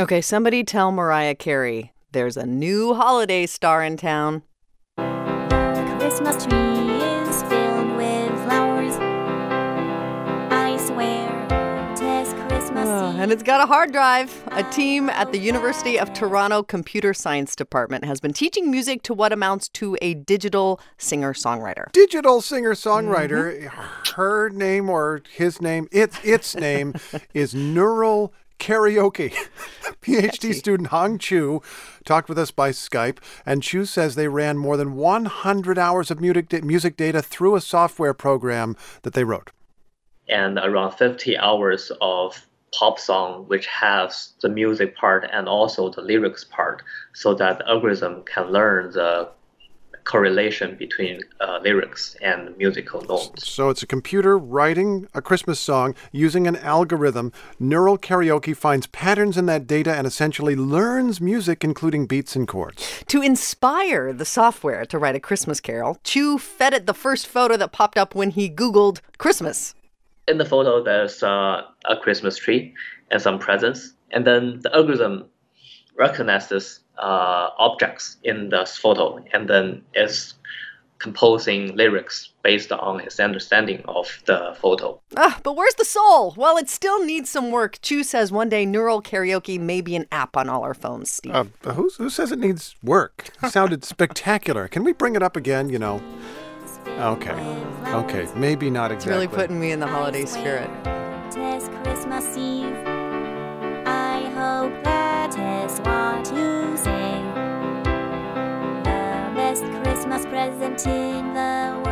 Okay, somebody tell Mariah Carey there's a new holiday star in town. Christmas tree is filled with flowers. I swear tis Christmas ah, Eve. and it's got a hard drive. A team at the University of Toronto Computer Science Department has been teaching music to what amounts to a digital singer songwriter. digital singer songwriter. Mm-hmm. Her name or his name, its its name is Neural Karaoke. PhD student Hang Chu talked with us by Skype, and Chu says they ran more than 100 hours of music music data through a software program that they wrote. and around 50 hours of pop song which has the music part and also the lyrics part so that the algorithm can learn the correlation between uh, lyrics and musical notes So it's a computer writing a Christmas song using an algorithm. Neural Karaoke finds patterns in that data and essentially learns music, including beats and chords. To inspire the software to write a Christmas carol, Chu fed it the first photo that popped up when he Googled Christmas. in the photo there's uh, a christmas tree and some presents and then the algorithm recognizes uh, objects in the photo and then is composing lyrics based on his understanding of the photo Ah, but where's the soul? Well, it still needs some work. Chu says one day neural karaoke may be an app on all our phones, Steve. Uh, who, who says it needs work? It sounded spectacular. Can we bring it up again? You know. Okay. Okay. Maybe not exactly. it's exactly. really putting me in the holiday spirit. Christmas present in the.